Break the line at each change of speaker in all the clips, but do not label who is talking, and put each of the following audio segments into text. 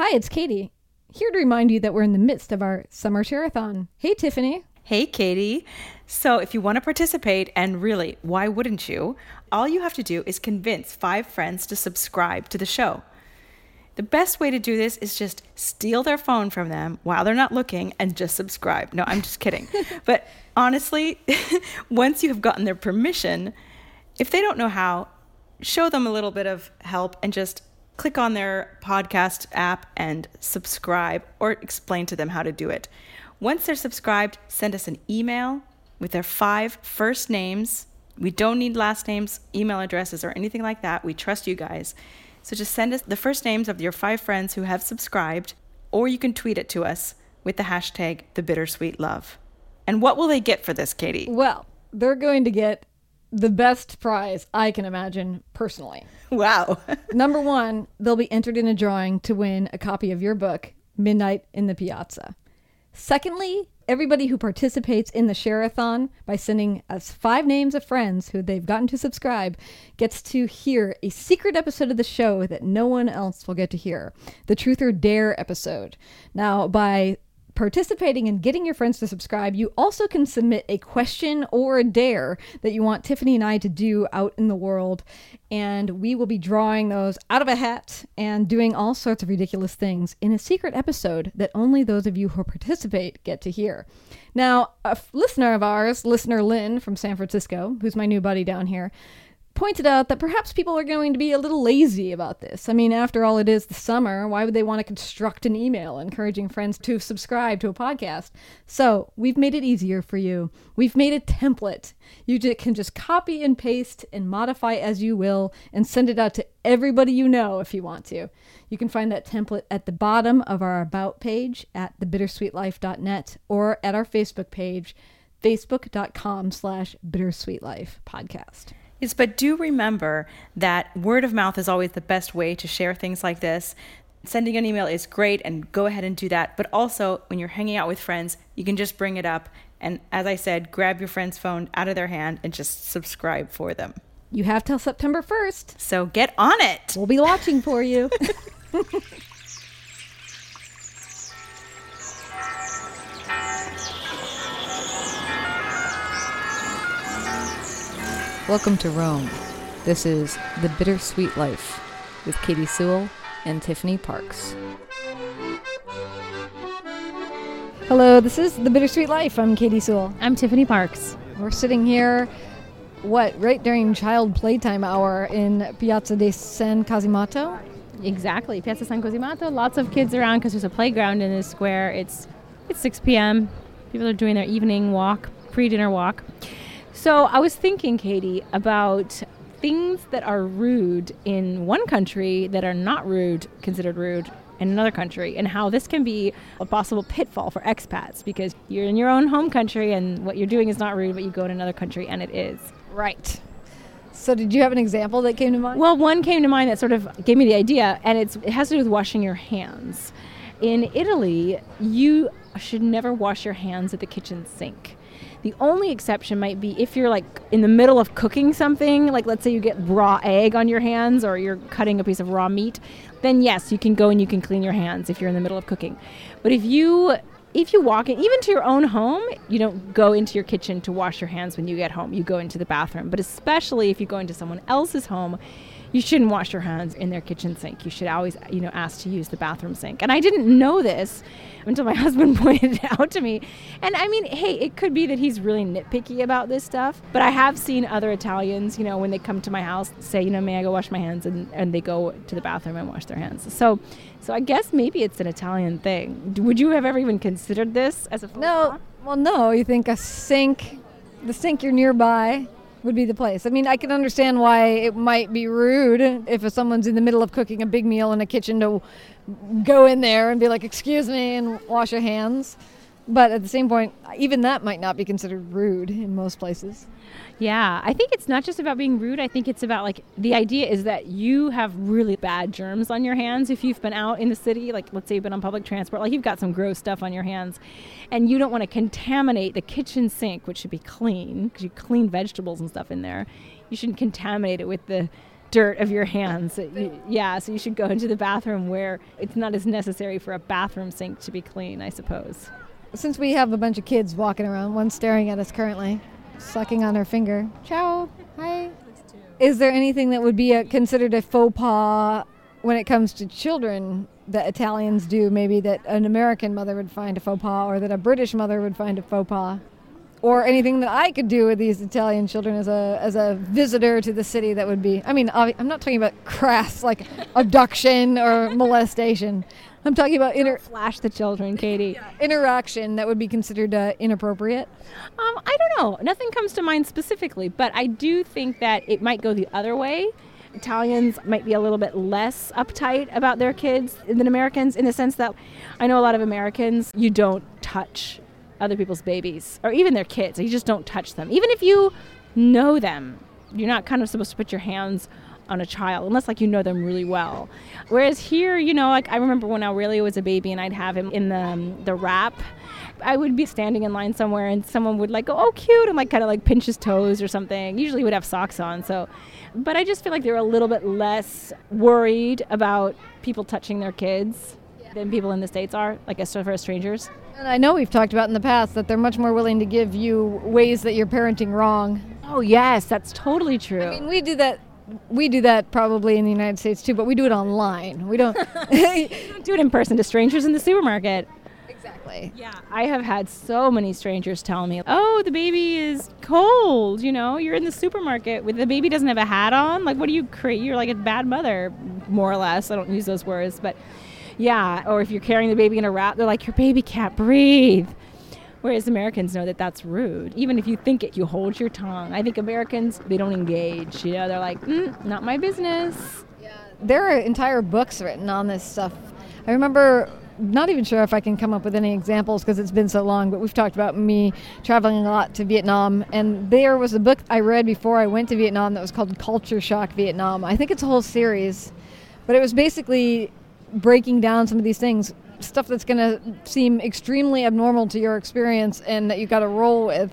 Hi, it's Katy. Here to remind you that we're in the midst of our summer share-a-thon. Hey, Tiffany.
Hey, Katy. So, if you want to participate, and really, why wouldn't you? All you have to do is convince five friends to subscribe to the show. The best way to do this is just steal their phone from them while they're not looking and just subscribe. No, I'm just kidding. but honestly, once you have gotten their permission, if they don't know how, show them a little bit of help and just click on their podcast app and subscribe or explain to them how to do it. Once they're subscribed, send us an email with their five first names. We don't need last names, email addresses, or anything like that. We trust you guys. So just send us the first names of your five friends who have subscribed, or you can tweet it to us with the hashtag the bittersweet love. And what will they get for this, Katy?
Well, they're going to get the best prize I can imagine personally.
Wow.
Number one, they'll be entered in a drawing to win a copy of your book, Midnight in the Piazza. Secondly, everybody who participates in the share-a-thon by sending us five names of friends who they've gotten to subscribe gets to hear a secret episode of the show that no one else will get to hear the truth or dare episode now by participating and getting your friends to subscribe, you also can submit a question or a dare that you want Tiffany and I to do out in the world. And we will be drawing those out of a hat and doing all sorts of ridiculous things in a secret episode that only those of you who participate get to hear. Now, a f- listener of ours, listener Lynn from San Francisco, who's my new buddy down here, pointed out that perhaps people are going to be a little lazy about this. I mean, after all, it is the summer. Why would they want to construct an email encouraging friends to subscribe to a podcast? So we've made it easier for you. We've made a template. You can just copy and paste and modify as you will and send it out to everybody you know if you want to. You can find that template at the bottom of our About page at thebittersweetlife.net or at our Facebook page, facebook.com slash bittersweetlife podcast.
Yes, but do remember that word of mouth is always the best way to share things like this. Sending an email is great and go ahead and do that. But also, when you're hanging out with friends, you can just bring it up. And as I said, grab your friend's phone out of their hand and just subscribe for them.
You have till September 1st.
So get on it.
We'll be watching for you. Welcome to Rome. This is The Bittersweet Life with Katy Sewell and Tiffany Parks. Hello, this is The Bittersweet Life. I'm Katy Sewell.
I'm Tiffany Parks.
We're sitting here, what, right during child playtime hour in Piazza di San Cosimato?
Exactly, Piazza San Cosimato. Lots of kids around because there's a playground in this square. It's it's 6 p.m. People are doing their evening walk, pre-dinner walk. So I was thinking, Katy, about things that are rude in one country that are not rude, considered rude in another country, and how this can be a possible pitfall for expats because you're in your own home country and what you're doing is not rude, but you go to another country and it is.
Right. So, did you have an example that came to mind?
Well, one came to mind that sort of gave me the idea, and it's, it has to do with washing your hands. In Italy, you should never wash your hands at the kitchen sink. The only exception might be if you're like in the middle of cooking something, like let's say you get raw egg on your hands or you're cutting a piece of raw meat, then yes, you can go and you can clean your hands if you're in the middle of cooking. But if you if you walk in, even to your own home, you don't go into your kitchen to wash your hands when you get home. You go into the bathroom. But especially if you go into someone else's home, you shouldn't wash your hands in their kitchen sink. You should always, you know, ask to use the bathroom sink. And I didn't know this until my husband pointed it out to me. And I mean, hey, it could be that he's really nitpicky about this stuff, but I have seen other Italians, you know, when they come to my house say, you know, may I go wash my hands and, and they go to the bathroom and wash their hands. So so I guess maybe it's an Italian thing. Would you have ever even considered this as a
No. Well, no, you think a sink the sink you're nearby would be the place. I mean, I can understand why it might be rude if someone's in the middle of cooking a big meal in a kitchen to go in there and be like, "Excuse me," and wash your hands. But at the same point, even that might not be considered rude in most places.
Yeah, I think it's not just about being rude. I think it's about like the idea is that you have really bad germs on your hands if you've been out in the city, like let's say you've been on public transport, like you've got some gross stuff on your hands, and you don't want to contaminate the kitchen sink, which should be clean because you clean vegetables and stuff in there. You shouldn't contaminate it with the dirt of your hands. Yeah, so you should go into the bathroom where it's not as necessary for a bathroom sink to be clean, I suppose.
Since we have a bunch of kids walking around, one staring at us currently, sucking on her finger. Ciao. Hi. Is there anything that would be a, considered a faux pas when it comes to children that Italians do, maybe that an American mother would find a faux pas or that a British mother would find a faux pas? Or anything that I could do with these Italian children as a as a visitor to the city that would be I mean I'm not talking about crass like abduction or molestation. I'm talking about inter-
Flash the children, Katy.
interaction that would be considered uh, inappropriate.
Um, I don't know. Nothing comes to mind specifically, but I do think that it might go the other way. Italians might be a little bit less uptight about their kids than Americans in the sense that I know a lot of Americans, you don't touch other people's babies or even their kids. You just don't touch them. Even if you know them, you're not kind of supposed to put your hands on a child unless like you know them really well. Whereas here, you know, like I remember when Aurelio was a baby and I'd have him in the um, the wrap. I would be standing in line somewhere and someone would like go, "Oh, cute," and like kind of like pinch his toes or something. Usually would have socks on, so. But I just feel like they're a little bit less worried about people touching their kids than people in the states are, like as for strangers.
And I know we've talked about in the past that they're much more willing to give you ways that you're parenting wrong.
Oh yes, that's totally true.
I mean, we do that. We do that probably in the United States too, but we do it online. We don't.
do it in person to strangers in the supermarket.
exactly.
Yeah, I have had so many strangers tell me, "Oh, the baby is cold." You know, you're in the supermarket with the baby doesn't have a hat on. Like, what do you create? You're like a bad mother, more or less. I don't use those words, but yeah. Or if you're carrying the baby in a wrap, they're like, "Your baby can't breathe." Whereas Americans know that that's rude. Even if you think it, you hold your tongue. I think Americans they don't engage. You know, they're like, mm, "Not my business."
There are entire books written on this stuff. I remember. Not even sure if I can come up with any examples because it's been so long, but we've talked about me traveling a lot to Vietnam. And there was a book I read before I went to Vietnam that was called Culture Shock Vietnam. I think it's a whole series, but it was basically breaking down some of these things, stuff that's going to seem extremely abnormal to your experience and that you've got to roll with,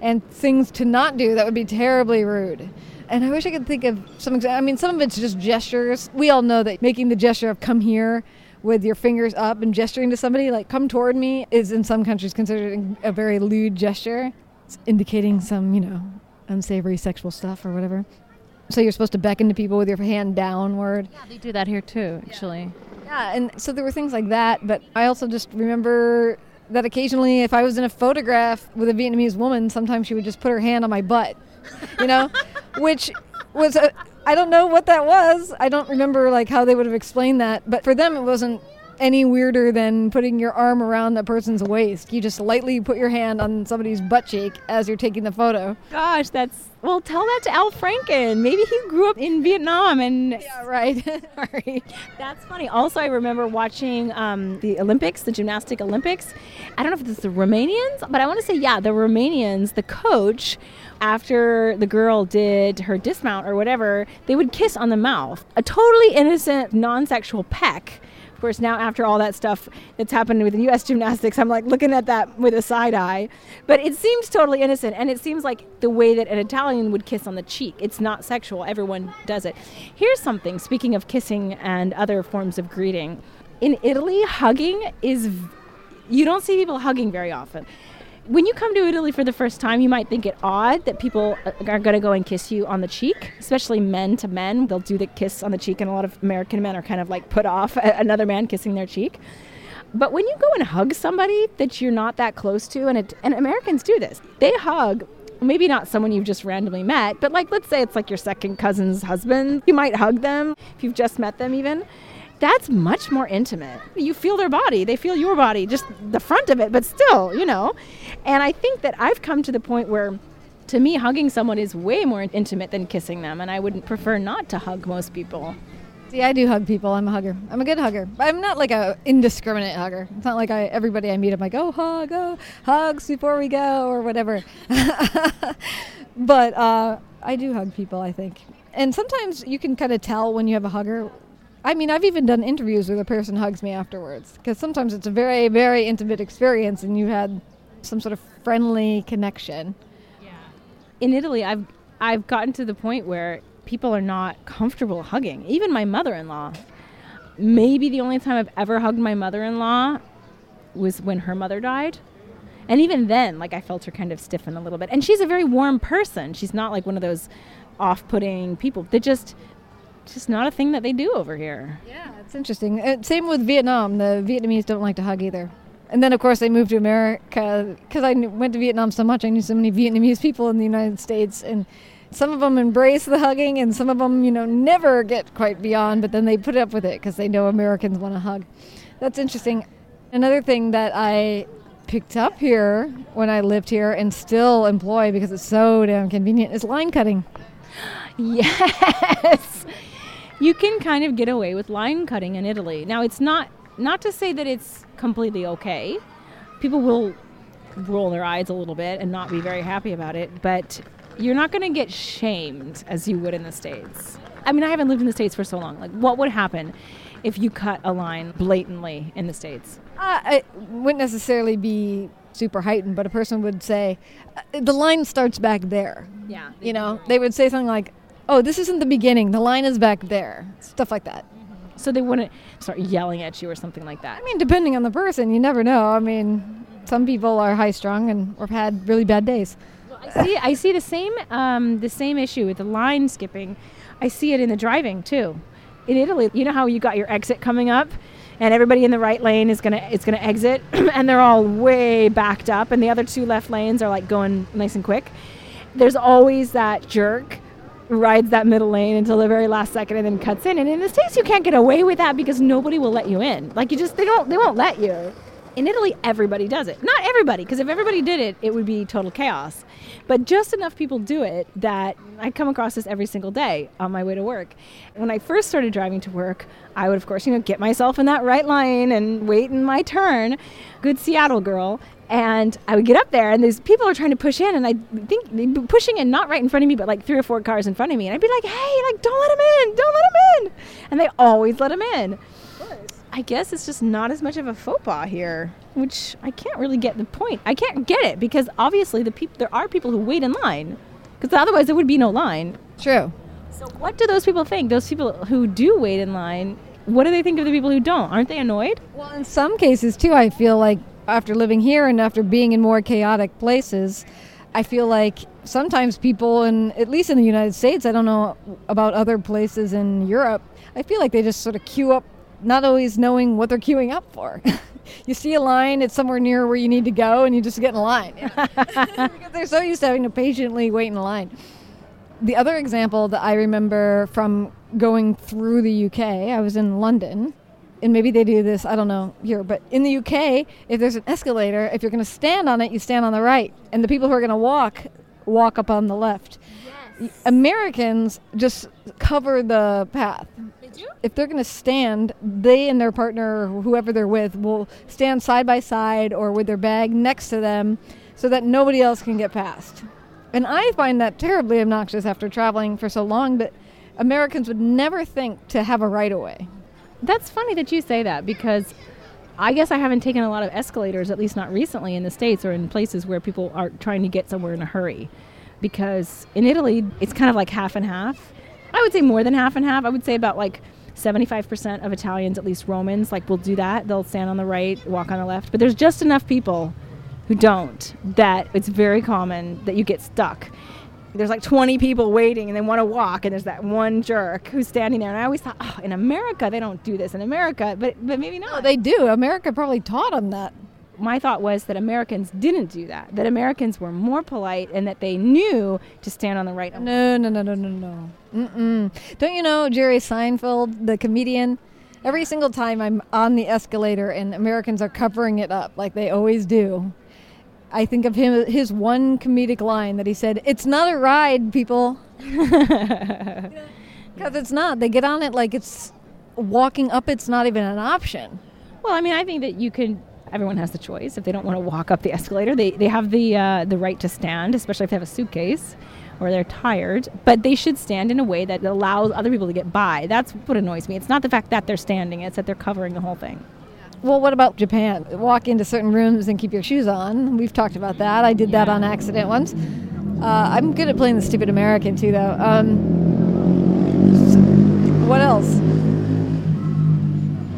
and things to not do that would be terribly rude. And I wish I could think of some. I mean, some of it's just gestures. We all know that making the gesture of "come here" with your fingers up and gesturing to somebody, like "come toward me," is in some countries considered a very lewd gesture. It's indicating some, you know, unsavory sexual stuff or whatever. So you're supposed to beckon to people with your hand downward.
Yeah, they do that here too, actually.
Yeah, and so there were things like that, but I also just remember that occasionally if I was in a photograph with a Vietnamese woman, sometimes she would just put her hand on my butt, you know, which was I don't know what that was. I don't remember like how they would have explained that, but for them it wasn't any weirder than putting your arm around that person's waist. You just lightly put your hand on somebody's butt cheek as you're taking the photo.
Gosh, that's well. Tell that to Al Franken. Maybe he grew up in Vietnam, and
Yeah, right. Sorry.
that's funny. Also, I remember watching um, the Olympics, the gymnastic Olympics. I don't know if it's the Romanians, but I want to say yeah, the Romanians. The coach, after the girl did her dismount or whatever, they would kiss on the mouth. A totally innocent, non-sexual peck. Of course, now after all that stuff that's happened with U.S. gymnastics, I'm like looking at that with a side eye. But it seems totally innocent, and it seems like the way that an Italian would kiss on the cheek. It's not sexual. Everyone does it. Here's something. Speaking of kissing and other forms of greeting, in Italy, hugging is. You don't see people hugging very often. When you come to Italy for the first time, you might think it odd that people are going to go and kiss you on the cheek, especially men to men. They'll do the kiss on the cheek, and a lot of American men are kind of like put off another man kissing their cheek. But when you go and hug somebody that you're not that close to, and, it, and Americans do this, they hug maybe not someone you've just randomly met, but like let's say it's like your second cousin's husband. You might hug them if you've just met them, even. That's much more intimate. You feel their body, they feel your body, just the front of it, but still, you know. And I think that I've come to the point where to me, hugging someone is way more intimate than kissing them, and I would prefer not to hug most people.
See, I do hug people. I'm a hugger. I'm a good hugger. I'm not like a indiscriminate hugger. It's not like I everybody I meet I'm like, oh hug, oh hugs before we go or whatever. but uh, I do hug people. I think, and sometimes you can kind of tell when you have a hugger. I mean, I've even done interviews where the person hugs me afterwards because sometimes it's a very, very intimate experience, and you had some sort of friendly connection. Yeah.
in Italy, I've I've gotten to the point where people are not comfortable hugging. Even my mother in law. Maybe the only time I've ever hugged my mother in law was when her mother died. And even then, like I felt her kind of stiffen a little bit. And she's a very warm person. She's not like one of those off-putting people. They just just not a thing that they do over here.
Yeah, it's interesting. Uh, same with Vietnam. The Vietnamese don't like to hug either. And then, of course, they moved to America because I kn- went to Vietnam so much. I knew so many Vietnamese people in the United States, and some of them embrace the hugging, and some of them, you know, never get quite beyond. But then they put up with it because they know Americans want to hug. That's interesting. Another thing that I picked up here when I lived here and still employ because it's so damn convenient is line cutting.
Yes. You can kind of get away with line cutting in Italy. Now, it's not not to say that it's completely okay. People will roll their eyes a little bit and not be very happy about it, but you're not going to get shamed as you would in the states. I mean, I haven't lived in the states for so long. Like, what would happen if you cut a line blatantly in the states?
Uh, it wouldn't necessarily be super heightened, but a person would say, uh, the line starts back there.
Yeah.
You know, they would say something like, oh, this isn't the beginning, the line is back there. Stuff like that.
So they wouldn't start yelling at you or something like that.
I mean, depending on the person, you never know. I mean, some people are high strung and have had really bad days.
I see. I see the same um, the same issue with the line skipping. I see it in the driving too. In Italy, you know how you got your exit coming up, and everybody in the right lane is gonna is gonna exit, and they're all way backed up, and the other two left lanes are like going nice and quick. There's always that jerk rides that middle lane until the very last second and then cuts in. And in the states, you can't get away with that because nobody will let you in. Like you just they don't they won't let you. In Italy, everybody does it. Not everybody, because if everybody did it, it would be total chaos. But just enough people do it that I come across this every single day on my way to work. When I first started driving to work, I would, of course, you know, get myself in that right line and wait in my turn. Good Seattle girl. And I would get up there, and these people are trying to push in, and I think they'd be pushing in not right in front of me, but like three or four cars in front of me. And I'd be like, hey, like, don't let them in, don't let them in. And they always let them in. I guess it's just not as much of a faux pas here, which I can't really get the point. I can't get it because obviously the peop- there are people who wait in line, because otherwise there would be no line.
True.
So what do those people think? Those people who do wait in line, what do they think of the people who don't? Aren't they annoyed?
Well, in some cases, too, I feel like after living here and after being in more chaotic places, I feel like sometimes people, in, at least in the United States, I don't know about other places in Europe, I feel like they just sort of queue up, not always knowing what they're queuing up for. you see a line, it's somewhere near where you need to go, and you just get in line. because they're so used to having to patiently wait in line. The other example that I remember from going through the UK, I was in London, and maybe they do this, I don't know here, but in the UK, if there's an escalator, if you're going to stand on it, you stand on the right, and the people who are going to walk, walk up on the left. Americans just cover the path. If they're going to stand, they and their partner, whoever they're with, will stand side by side or with their bag next to them so that nobody else can get past. And I find that terribly obnoxious after traveling for so long, but Americans would never think to have a right of way.
That's funny that you say that because I guess I haven't taken a lot of escalators, at least not recently, in the States or in places where people are trying to get somewhere in a hurry. Because in Italy, it's kind of like half and half. I would say more than half and half. I would say about like 75% of Italians, at least Romans, like will do that. They'll stand on the right, walk on the left. But there's just enough people who don't that it's very common that you get stuck. There's like 20 people waiting and they want to walk, and there's that one jerk who's standing there. And I always thought, oh, in America, they don't do this in America, but, but maybe not.
No, they do. America probably taught them that.
my thought was that Americans didn't do that. That Americans were more polite and that they knew to stand on the right.
No, no, no, no, no, no. Mm-mm. Don't you know Jerry Seinfeld, the comedian? Every single time I'm on the escalator and Americans are covering it up like they always do, I think of him his one comedic line that he said, "It's not a ride, people." Because it's not. They get on it like it's walking up. It's not even an option.
Well, I mean, I think that you can. Everyone has the choice. If they don't want to walk up the escalator, they, they have the uh, the right to stand, especially if they have a suitcase or they're tired. But they should stand in a way that allows other people to get by. That's what annoys me. It's not the fact that they're standing; it's that they're covering the whole thing.
Well, what about Japan? Walk into certain rooms and keep your shoes on. We've talked about that. I did that on accident once. Uh, I'm good at playing the stupid American too, though. Um, what else? I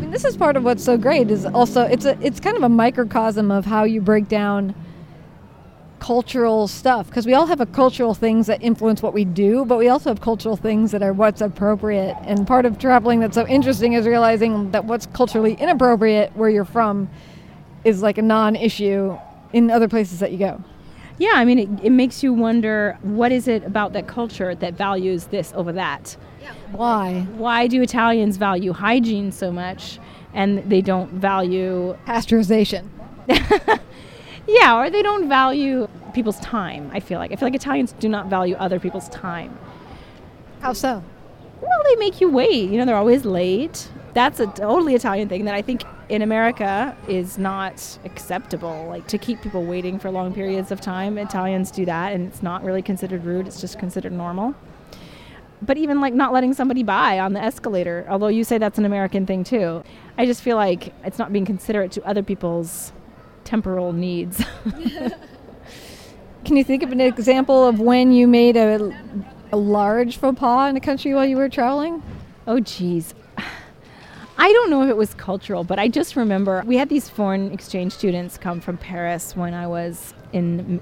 mean, this is part of what's so great. Is also it's a it's kind of a microcosm of how you break down cultural stuff because we all have a cultural things that influence what we do, but we also have cultural things that are what's appropriate. And part of traveling that's so interesting is realizing that what's culturally inappropriate where you're from is like a non-issue in other places that you go.
Yeah, I mean, it, it makes you wonder what is it about that culture that values this over that?
Why?
Why do Italians value hygiene so much and they don't value
Pasteurization.
Yeah, or they don't value people's time. I feel like I feel like Italians do not value other people's time.
How so?
Well, they make you wait. You know, they're always late. That's a totally Italian thing that I think in America is not acceptable. Like to keep people waiting for long periods of time. Italians do that, and it's not really considered rude. It's just considered normal. But even like not letting somebody by on the escalator, although you say that's an American thing too, I just feel like it's not being considerate to other people's temporal needs.
Can you think of an example of when you made a, a large faux pas in a country while you were traveling?
Oh, geez. I don't know if it was cultural, but I just remember we had these foreign exchange students come from Paris when I was in,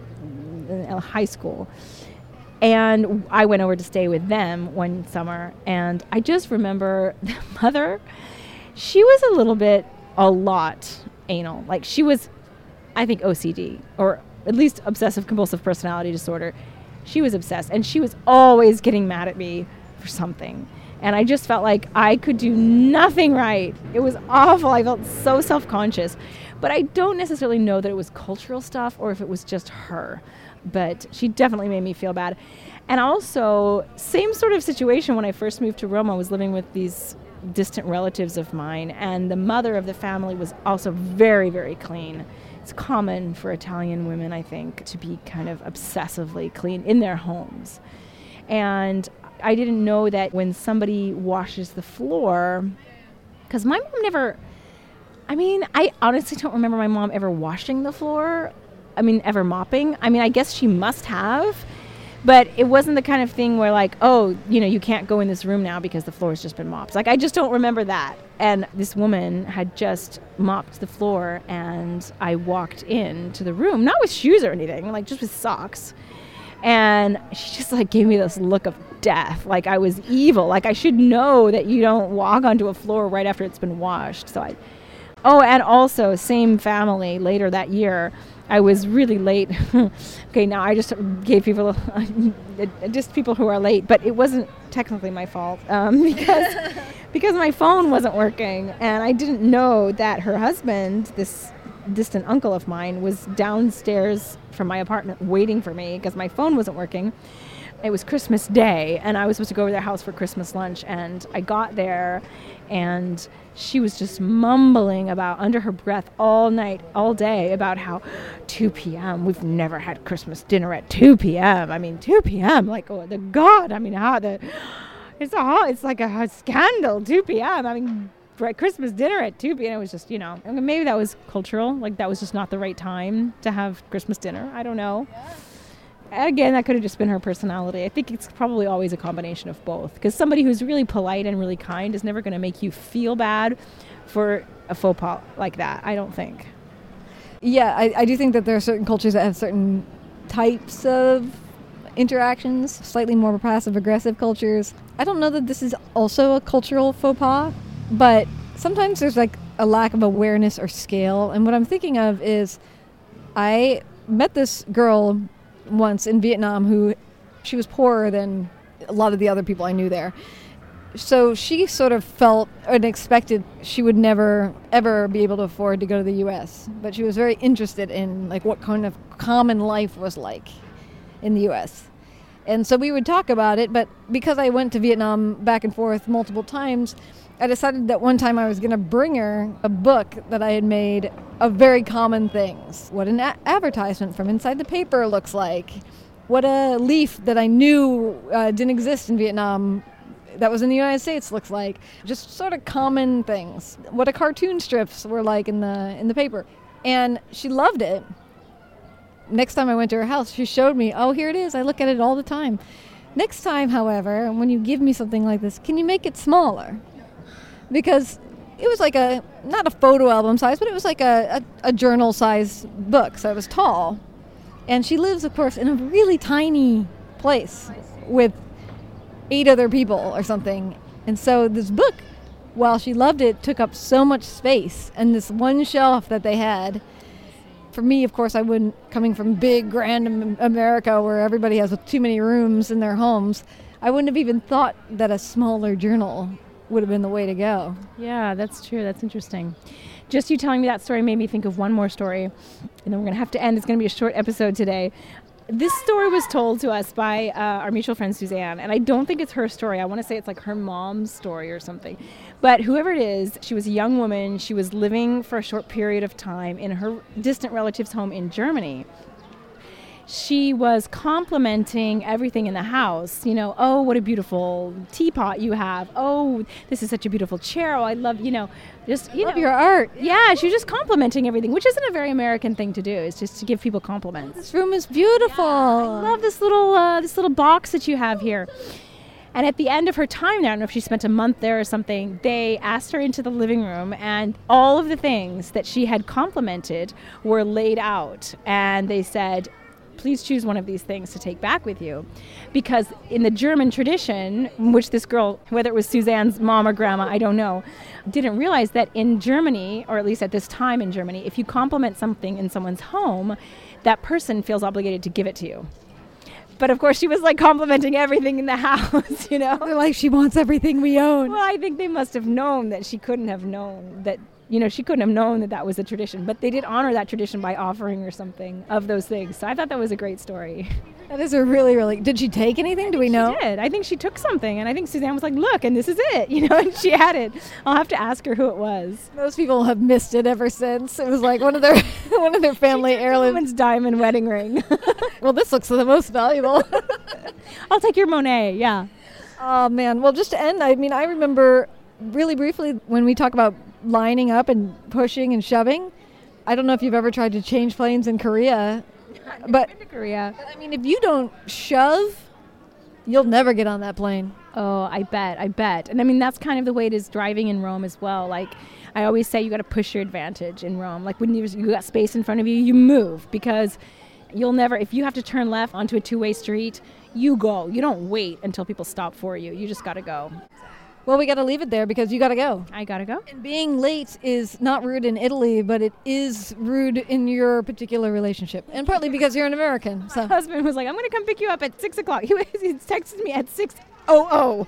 in high school. And I went over to stay with them one summer. And I just remember the mother, she was a little bit, a lot anal. Like she was, I think, OCD or at least obsessive compulsive personality disorder. She was obsessed. And she was always getting mad at me for something and I just felt like I could do nothing right. It was awful. I felt so self conscious. But I don't necessarily know that it was cultural stuff or if it was just her. But she definitely made me feel bad. And also, same sort of situation when I first moved to Rome. I was living with these distant relatives of mine, and the mother of the family was also very, very clean. It's common for Italian women, I think, to be kind of obsessively clean in their homes. And I didn't know that when somebody washes the floor, because my mom never, I mean, I honestly don't remember my mom ever washing the floor. I mean, ever mopping. I mean, I guess she must have, but it wasn't the kind of thing where, like, oh, you know, you can't go in this room now because the floor has just been mopped. Like, I just don't remember that. And this woman had just mopped the floor, and I walked in to the room, not with shoes or anything, like just with socks. And she just like gave me this look of death, like I was evil, like I should know that you don't walk onto a floor right after it's been washed. So I, oh, and also same family later that year. I was really late. okay, now I just gave people, just people who are late, but it wasn't technically my fault um, because because my phone wasn't working, and I didn't know that her husband, this distant uncle of mine, was downstairs from my apartment waiting for me because my phone wasn't working it was Christmas Day, and I was supposed to go over their house for Christmas lunch. And I got there, and she was just mumbling about under her breath all night, all day about how 2 p.m. We've never had Christmas dinner at 2 p.m. I mean, 2 p.m. Like, oh, the God! I mean, how the it's a it's like a, a scandal. 2 p.m. I mean, Christmas dinner at 2 p.m. It was just, you know, maybe that was cultural. Like that was just not the right time to have Christmas dinner. I don't know. Yeah again, that could have just been her personality. I think it's probably always a combination of both. Because somebody who's really polite and really kind is never going to make you feel bad for a faux pas like that. I don't think.
Yeah, I, I do think that there are certain cultures that have certain types of interactions, slightly more passive aggressive cultures. I don't know that this is also a cultural faux pas, but sometimes there's like a lack of awareness or scale. And what I'm thinking of is I met this girl once in Vietnam who she was poorer than a lot of the other people I knew there. So she sort of felt and expected she would never ever be able to afford to go to the US, but she was very interested in like what kind of common life was like in the US. And so we would talk about it, but because I went to Vietnam back and forth multiple times, I decided that one time I was going to bring her a book that I had made of very common things. What an a- advertisement from inside the paper looks like. What a leaf that I knew uh, didn't exist in Vietnam that was in the United States looks like. Just sort of common things. What a cartoon strips were like in the in the paper. And she loved it next time I went to her house, she showed me, oh, here it is. I look at it all the time. Next time, however, when you give me something like this, can you make it smaller? Because it was like a not a photo album size, but it was like a, a, a journal size book, so it was tall. And she lives, of course, in a really tiny place with eight other people or something. And so this book, while she loved it, took up so much space. And this one shelf that they had, for me, of course, I wouldn't, coming from big, grand America where everybody has too many rooms in their homes, I wouldn't have even thought that a smaller journal would have been the way to go.
Yeah, that's true. That's interesting. Just you telling me that story made me think of one more story, and then we're going to have to end. It's going to be a short episode today. This story was told to us by uh, our mutual friend Suzanne, and I don't think it's her story. I want to say it's like her mom's story or something. But whoever it is, she was a young woman. She was living for a short period of time in her distant relative's home in Germany she was complimenting everything in the house. You know, oh, what a beautiful teapot you have. Oh, this is such a beautiful chair. Oh, I love, you know, just you
love
know,
your art.
Yeah, she was just complimenting everything, which isn't a very American thing to do. It's just to give people compliments.
This room is beautiful.
I love this little uh, this little box that you have here. And at the end of her time there, I don't know if she spent a month there or something, they asked her into the living room, and all of the things that she had complimented were laid out. And they said, please choose one of these things to take back with you. Because in the German tradition, which this girl, whether it was Suzanne's mom or grandma, I don't know, didn't realize that in Germany, or at least at this time in Germany, if you compliment something in someone's home, that person feels obligated to give it to you. But of course, she was like complimenting everything in the house, you know?
They're like, she wants everything we own.
Well, I think they must have known that she couldn't have known that you know, she couldn't have known that that was a tradition, but they did honor that tradition by offering her something of those things. So I thought that was a great story.
That is a really, really. Did she take anything? Do we know?
She did. I think she took something, and I think Suzanne was like, "Look, and this is it," you know, and she had it. I'll have to ask her who it was.
Most people have missed it ever since. It was like one of their one of their family heirlooms.
Diamond wedding ring.
well, this looks the most valuable.
I'll take your Monet. Yeah.
Oh man. Well, just to end, I mean, I remember really briefly when we talk about lining up and pushing and shoving. I don't know if you've ever tried to change planes in Korea, but
Korea.
I mean, if you don't shove, you'll never get on that plane.
Oh, I bet, I bet. And I mean, that's kind of the way it is driving in Rome as well. Like, I always say you got to push your advantage in Rome. Like, when you, you got space in front of you, you move because you'll never, if you have to turn left onto a two way street, you go. You don't wait until people stop for you. You just got to go.
Well, we got to leave it there because you got to go.
I got to go.
And being late is not rude in Italy, but it is rude in your particular relationship. And partly because you're an American. So.
My husband was like, I'm going to come pick you up at 6 o'clock. He, he texted me at 6 oh oh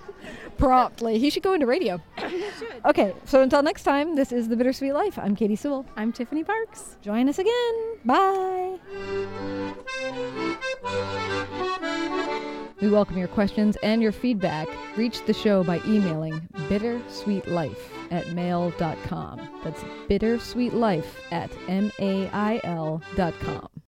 promptly. He should go into radio. okay, so until next time, this is The Bittersweet Life. I'm Katy Sewell.
I'm Tiffany Parks.
Join us again. Bye. We welcome your questions and your feedback. Reach the show by emailing bittersweetlife at mail.com. That's bittersweetlife at mail.com.